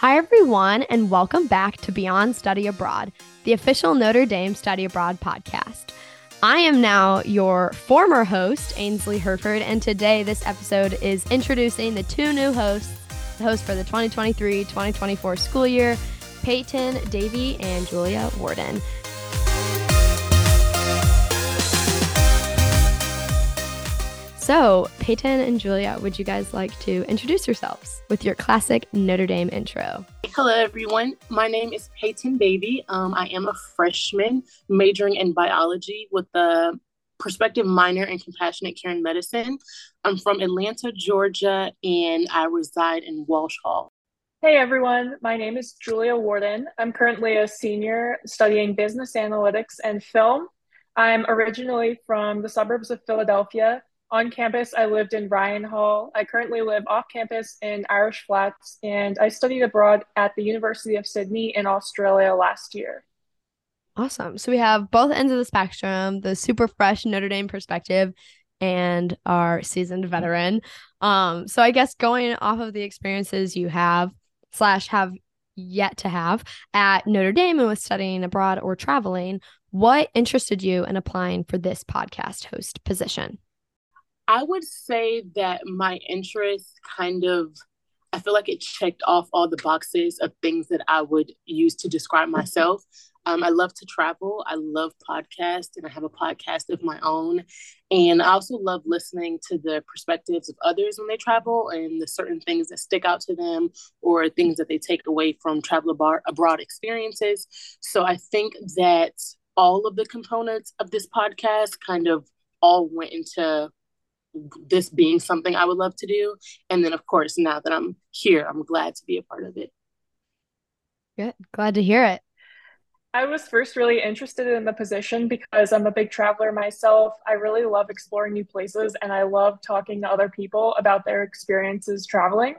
Hi, everyone, and welcome back to Beyond Study Abroad, the official Notre Dame Study Abroad podcast. I am now your former host, Ainsley Herford, and today this episode is introducing the two new hosts, the host for the 2023 2024 school year, Peyton Davey and Julia Warden. So, Peyton and Julia, would you guys like to introduce yourselves with your classic Notre Dame intro? Hello, everyone. My name is Peyton Davey. Um, I am a freshman majoring in biology with a prospective minor in compassionate care and medicine. I'm from Atlanta, Georgia, and I reside in Walsh Hall. Hey everyone, my name is Julia Warden. I'm currently a senior studying business analytics and film. I'm originally from the suburbs of Philadelphia on campus, I lived in Ryan Hall. I currently live off campus in Irish Flats, and I studied abroad at the University of Sydney in Australia last year. Awesome. So we have both ends of the spectrum the super fresh Notre Dame perspective and our seasoned veteran. Um, so I guess going off of the experiences you have, slash, have yet to have at Notre Dame and with studying abroad or traveling, what interested you in applying for this podcast host position? I would say that my interest kind of, I feel like it checked off all the boxes of things that I would use to describe myself. Um, I love to travel. I love podcasts, and I have a podcast of my own. And I also love listening to the perspectives of others when they travel and the certain things that stick out to them or things that they take away from travel abroad experiences. So I think that all of the components of this podcast kind of all went into this being something I would love to do. And then, of course, now that I'm here, I'm glad to be a part of it. Good. Glad to hear it. I was first really interested in the position because I'm a big traveler myself. I really love exploring new places and I love talking to other people about their experiences traveling.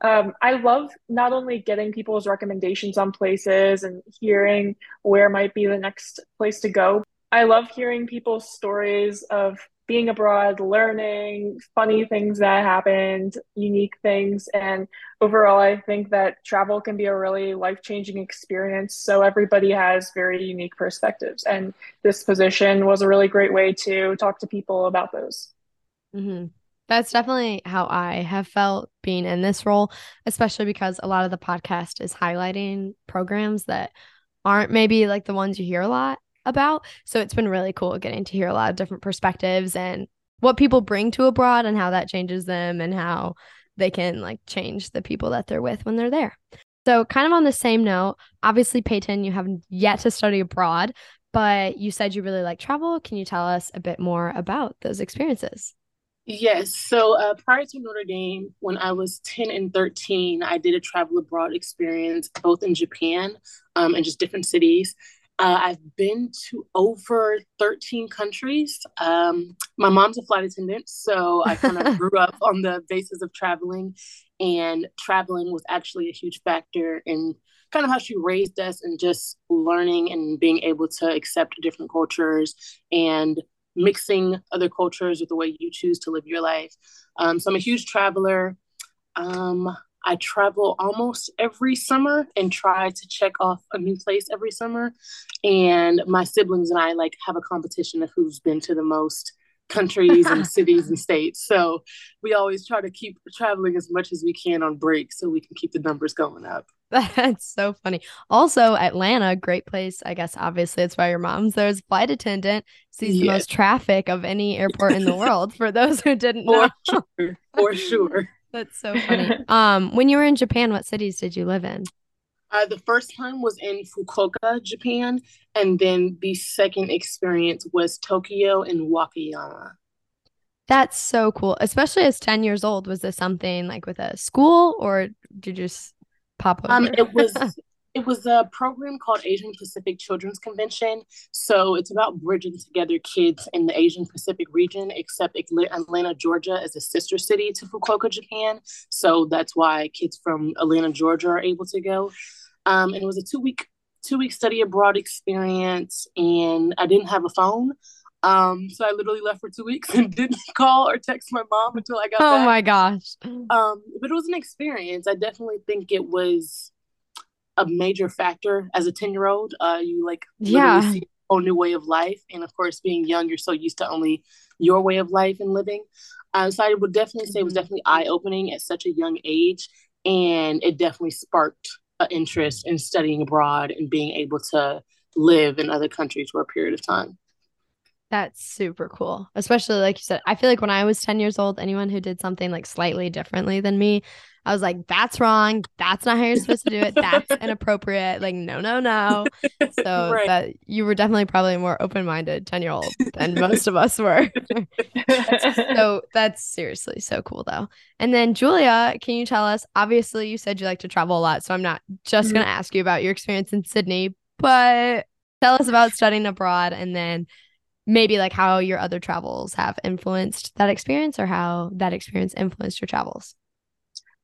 Um, I love not only getting people's recommendations on places and hearing where might be the next place to go, I love hearing people's stories of being abroad, learning funny things that happened, unique things. And overall, I think that travel can be a really life changing experience. So everybody has very unique perspectives. And this position was a really great way to talk to people about those. Mm-hmm. That's definitely how I have felt being in this role, especially because a lot of the podcast is highlighting programs that aren't maybe like the ones you hear a lot about. So it's been really cool getting to hear a lot of different perspectives and what people bring to abroad and how that changes them and how they can like change the people that they're with when they're there. So, kind of on the same note, obviously, Peyton, you haven't yet to study abroad, but you said you really like travel. Can you tell us a bit more about those experiences? Yes. So uh, prior to Notre Dame, when I was 10 and 13, I did a travel abroad experience both in Japan um, and just different cities. Uh, I've been to over 13 countries. Um, my mom's a flight attendant, so I kind of grew up on the basis of traveling, and traveling was actually a huge factor in kind of how she raised us and just learning and being able to accept different cultures and mixing other cultures with the way you choose to live your life. Um, so I'm a huge traveler. Um, I travel almost every summer and try to check off a new place every summer. And my siblings and I like have a competition of who's been to the most countries and cities and states. So we always try to keep traveling as much as we can on break so we can keep the numbers going up. That's so funny. Also, Atlanta, great place. I guess obviously it's why your mom's there as flight attendant, sees the most traffic of any airport in the world. For those who didn't know, sure. For sure. That's so funny. um, when you were in Japan, what cities did you live in? Uh, the first time was in Fukuoka, Japan, and then the second experience was Tokyo and Wakayama. That's so cool, especially as 10 years old. Was this something like with a school or did you just pop over? Um, it was it was a program called Asian Pacific Children's Convention. So it's about bridging together kids in the Asian Pacific region, except Atlanta, Georgia is a sister city to Fukuoka, Japan. So that's why kids from Atlanta, Georgia are able to go. Um, and it was a two week two week study abroad experience, and I didn't have a phone. Um, so I literally left for two weeks and didn't call or text my mom until I got oh back. my gosh. Um, but it was an experience. I definitely think it was a major factor as a 10 year old. Uh, you like Yeah. see a whole new way of life. And of course, being young, you're so used to only your way of life and living. Uh, so I would definitely say it was Mhm. definitely eye opening at such a young age. And it definitely sparked an interest in studying abroad and being able to live in other countries for a period of time. That's super cool. Especially like you said, I feel like when I was 10 years old, anyone who did something like slightly differently than me, I was like, that's wrong. That's not how you're supposed to do it. That's inappropriate. Like, no, no, no. So Right. that you were definitely probably a more open-minded 10 year old than most of us were. so that's seriously so cool though. And then Julia, can you tell us? Obviously, you said you like to travel a lot, so I'm not just Mhm. gonna ask you about your experience in Sydney, but tell us about studying abroad and then maybe like how your other travels have influenced that experience or how that experience influenced your travels.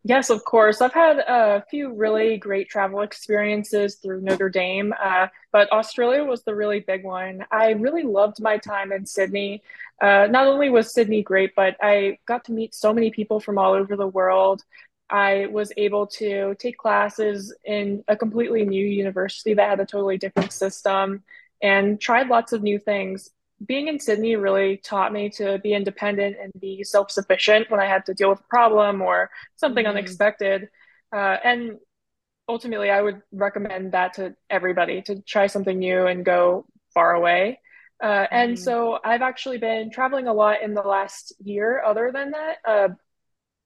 Yes, of course. I've had a few really great travel experiences through Notre Dame, uh, but Australia was the really big one. I really loved my time in Sydney. Uh, not only was Sydney great, but I got to meet so many people from all over the world. I was able to take classes in a completely new university that had a totally different system and tried lots of new things being in Sydney really taught me to be independent and be self sufficient when I had to deal with a problem or something Mhm. unexpected. Uh, and ultimately, I would recommend that to everybody to try something new and go far away. Uh, and Mhm. so I've actually been traveling a lot in the last year, other than that. Uh,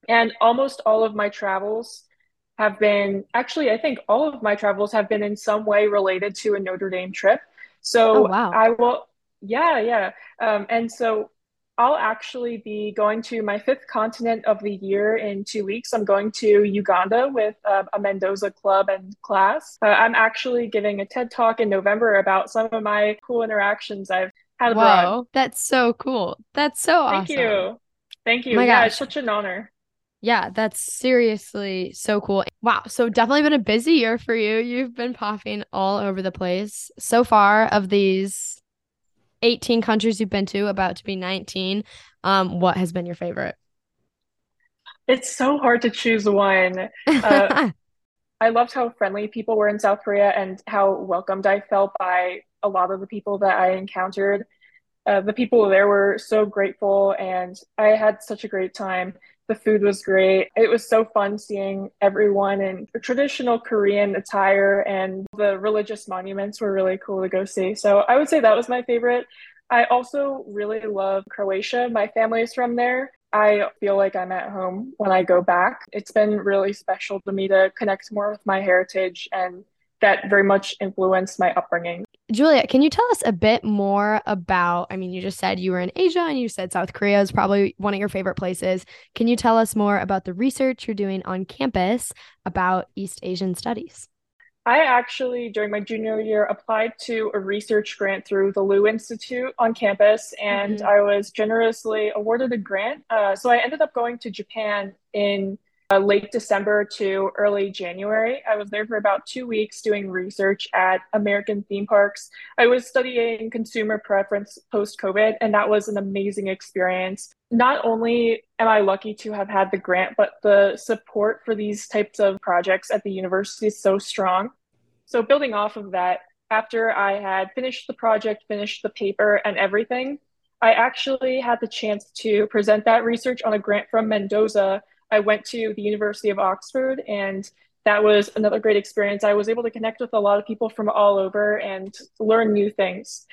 and almost all of my travels have been actually, I think all of my travels have been in some way related to a Notre Dame trip. So Oh, wow. I will, yeah, yeah. Um, and so I'll actually be going to my fifth continent of the year in two weeks. I'm going to Uganda with uh, a Mendoza club and class. Uh, I'm actually giving a TED talk in November about some of my cool interactions I've had abroad. Whoa, that's so cool. That's so awesome. Thank awesome. you. Thank you. my yeah, gosh. it's such an honor. Yeah, that's seriously so cool. Wow. So definitely been a busy year for you. You've been popping all over the place. So far of these 18 countries you've been to, about to be 19, um, what has been your favorite? It's so hard to choose one. Uh, I loved how friendly people were in South Korea and how welcomed I felt by a lot of the people that I encountered. Uh, the people there were so grateful, and I had such a great time. The food was great. It was so fun seeing everyone in traditional Korean attire, and the religious monuments were really cool to go see. So I would say that was my favorite. I also really love Croatia. My family is from there. I feel like I'm at home when I go back. It's been really special to me to connect more with my heritage, and that very much influenced my upbringing. Julia, can you tell us a bit more about? I mean, you just said you were in Asia and you said South Korea is probably one of your favorite places. Can you tell us more about the research you're doing on campus about East Asian studies? I actually, during my junior year, applied to a research grant through the Liu Institute on campus, and Mhm. I was generously awarded a grant. Uh, so I ended up going to Japan in uh, late December to early January. I was there for about two weeks doing research at American theme parks. I was studying consumer preference post COVID, and that was an amazing experience. Not only am I lucky to have had the grant, but the support for these types of projects at the university is so strong. So, building off of that, after I had finished the project, finished the paper, and everything, I actually had the chance to present that research on a grant from Mendoza. I went to the University of Oxford, and that was another great experience. I was able to connect with a lot of people from all over and learn new things.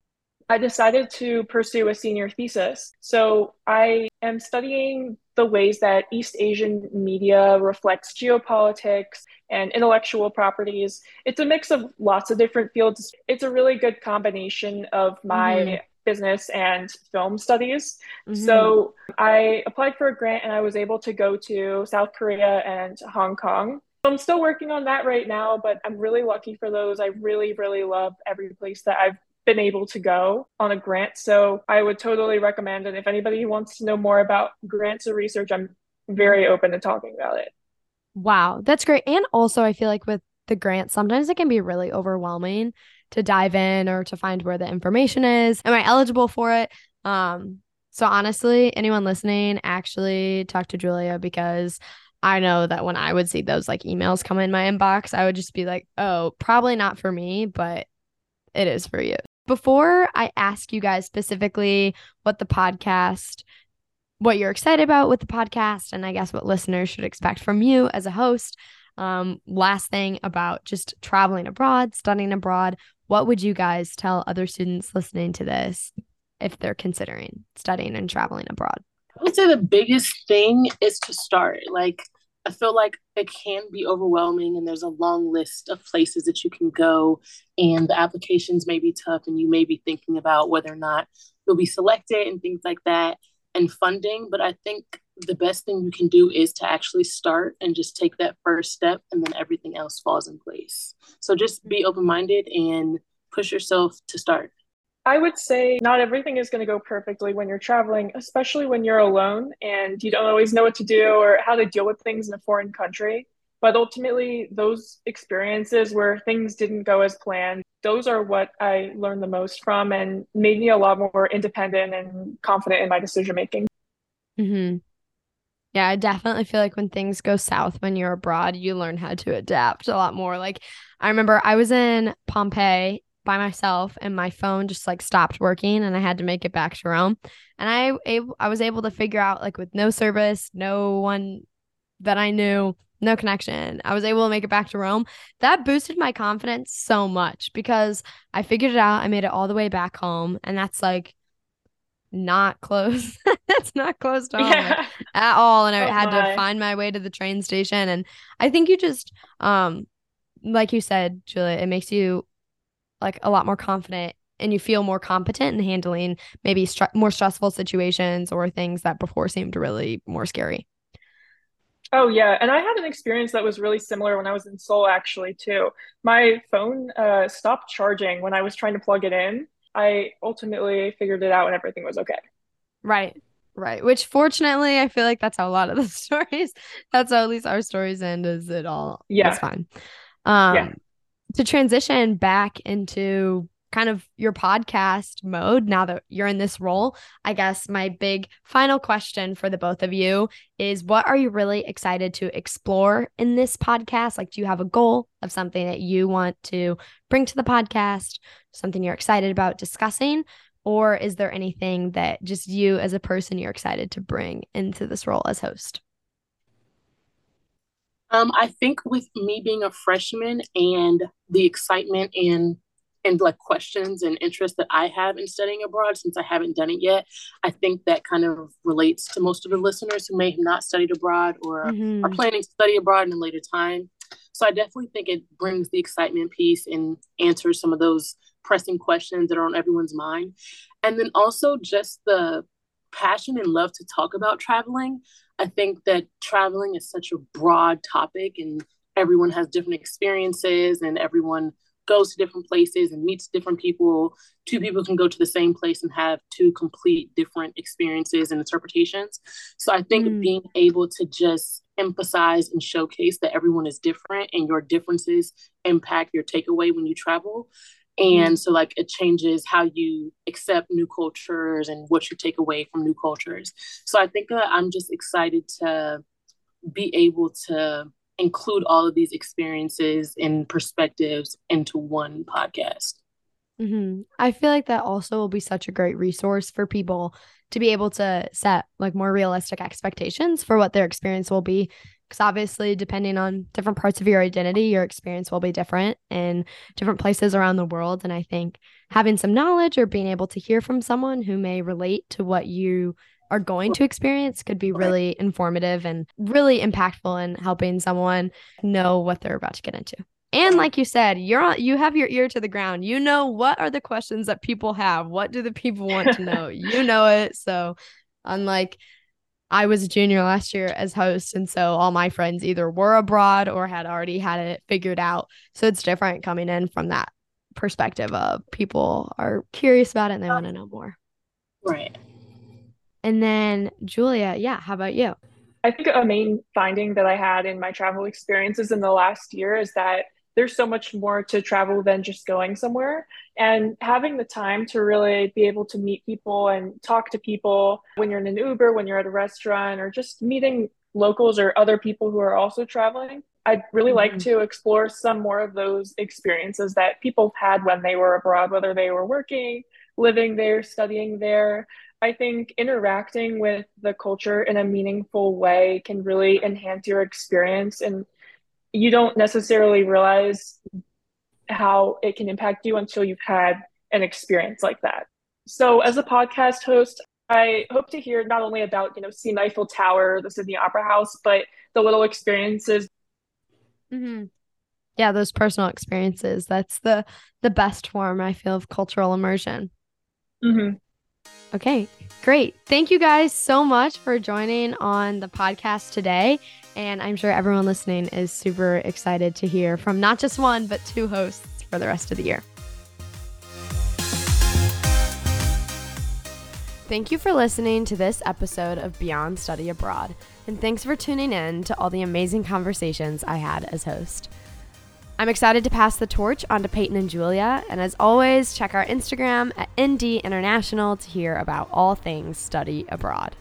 I decided to pursue a senior thesis. So I am studying the ways that East Asian media reflects geopolitics and intellectual properties. It's a mix of lots of different fields. It's a really good combination of my Mhm. Business and film studies. Mhm. So I applied for a grant and I was able to go to South Korea and Hong Kong. I'm still working on that right now, but I'm really lucky for those. I really, really love every place that I've been able to go on a grant. So I would totally recommend it. If anybody wants to know more about grants or research, I'm very open to talking about it. Wow, that's great. And also, I feel like with the grant, sometimes it can be really overwhelming to dive in or to find where the information is. Am I eligible for it? Um, so honestly, anyone listening, actually talk to Julia because I know that when I would see those like emails come in my inbox, I would just be like, oh, probably not for me, but it is for you. Before I ask you guys specifically what the podcast, what you're excited about with the podcast, and I guess what listeners should expect from you as a host, um, last thing about just traveling abroad, studying abroad, what would you guys tell other students listening to this if they're considering studying and traveling abroad? I would say the biggest thing is to start. Like, I feel like it can be overwhelming, and there's a long list of places that you can go, and the applications may be tough, and you may be thinking about whether or not you'll be selected and things like that, and funding. But I think the best thing you can do is to actually start and just take that first step and then everything else falls in place. So just be open-minded and push yourself to start. I would say not everything is going to go perfectly when you're traveling especially when you're alone and you don't always know what to do or how to deal with things in a foreign country. But ultimately those experiences where things didn't go as planned those are what i learned the most from and made me a lot more independent and confident in my decision making mm-hmm. Yeah, I definitely feel like when things go south when you're abroad, you learn how to adapt a lot more. Like I remember I was in Pompeii by myself and my phone just like stopped working and I had to make it back to Rome. And I I was able to figure out like with no service, no one that I knew, no connection. I was able to make it back to Rome. That boosted my confidence so much because I figured it out. I made it all the way back home and that's like not close. That's not close to yeah. at all. And I oh had my. to find my way to the train station. And I think you just, um, like you said, Julia, it makes you like a lot more confident and you feel more competent in handling maybe str- more stressful situations or things that before seemed really more scary. Oh yeah, and I had an experience that was really similar when I was in Seoul actually too. My phone uh, stopped charging when I was trying to plug it in, I ultimately figured it out and everything was okay. Right. Right. Which fortunately I feel like that's how a lot of the stories that's how at least our stories end is it all yeah it's fine. Um yeah. to transition back into kind of your podcast mode now that you're in this role, I guess my big final question for the both of you is what are you really excited to explore in this podcast? Like, do you have a goal of something that you want to bring to the podcast, something you're excited about discussing? Or is there anything that just you as a person you're excited to bring into this role as host? Um, I think with me being a freshman and the excitement and and like questions and interests that I have in studying abroad since I haven't done it yet. I think that kind of relates to most of the listeners who may have not studied abroad or mm-hmm. are planning to study abroad in a later time. So I definitely think it brings the excitement piece and answers some of those pressing questions that are on everyone's mind. And then also just the passion and love to talk about traveling. I think that traveling is such a broad topic and everyone has different experiences and everyone goes to different places and meets different people. Two people can go to the same place and have two complete different experiences and interpretations. So I think mm. being able to just emphasize and showcase that everyone is different and your differences impact your takeaway when you travel. And mm. so, like, it changes how you accept new cultures and what you take away from new cultures. So, I think that I'm just excited to be able to include all of these experiences and perspectives into one podcast. Mm-hmm. I feel like that also will be such a great resource for people to be able to set like more realistic expectations for what their experience will be. Because obviously, depending on different parts of your identity, your experience will be different in different places around the world. And I think having some knowledge or being able to hear from someone who may relate to what you are going to experience could be really informative and really impactful in helping someone know what they're about to get into. And like you said, you're on, you have your ear to the ground. You know what are the questions that people have? What do the people want to know? you know it. So unlike I was a junior last year as host and so all my friends either were abroad or had already had it figured out. So it's different coming in from that perspective of people are curious about it and they want to know more. Right. And then Julia, yeah, how about you? I think a main finding that I had in my travel experiences in the last year is that there's so much more to travel than just going somewhere. And having the time to really be able to meet people and talk to people when you're in an Uber, when you're at a restaurant, or just meeting locals or other people who are also traveling. I'd really mm-hmm. like to explore some more of those experiences that people had when they were abroad, whether they were working, living there, studying there. I think interacting with the culture in a meaningful way can really enhance your experience and you don't necessarily realize how it can impact you until you've had an experience like that. So, as a podcast host, I hope to hear not only about, you know, seeing Eiffel Tower, the Sydney Opera House, but the little experiences. Mm-hmm. Yeah, those personal experiences. That's the the best form I feel of cultural immersion. Mm-hmm. Okay, great. Thank you guys so much for joining on the podcast today. And I'm sure everyone listening is super excited to hear from not just one, but two hosts for the rest of the year. Thank you for listening to this episode of Beyond Study Abroad, and thanks for tuning in to all the amazing conversations I had as host. I'm excited to pass the torch on to Peyton and Julia, and as always, check our Instagram at ND International to hear about all things study abroad.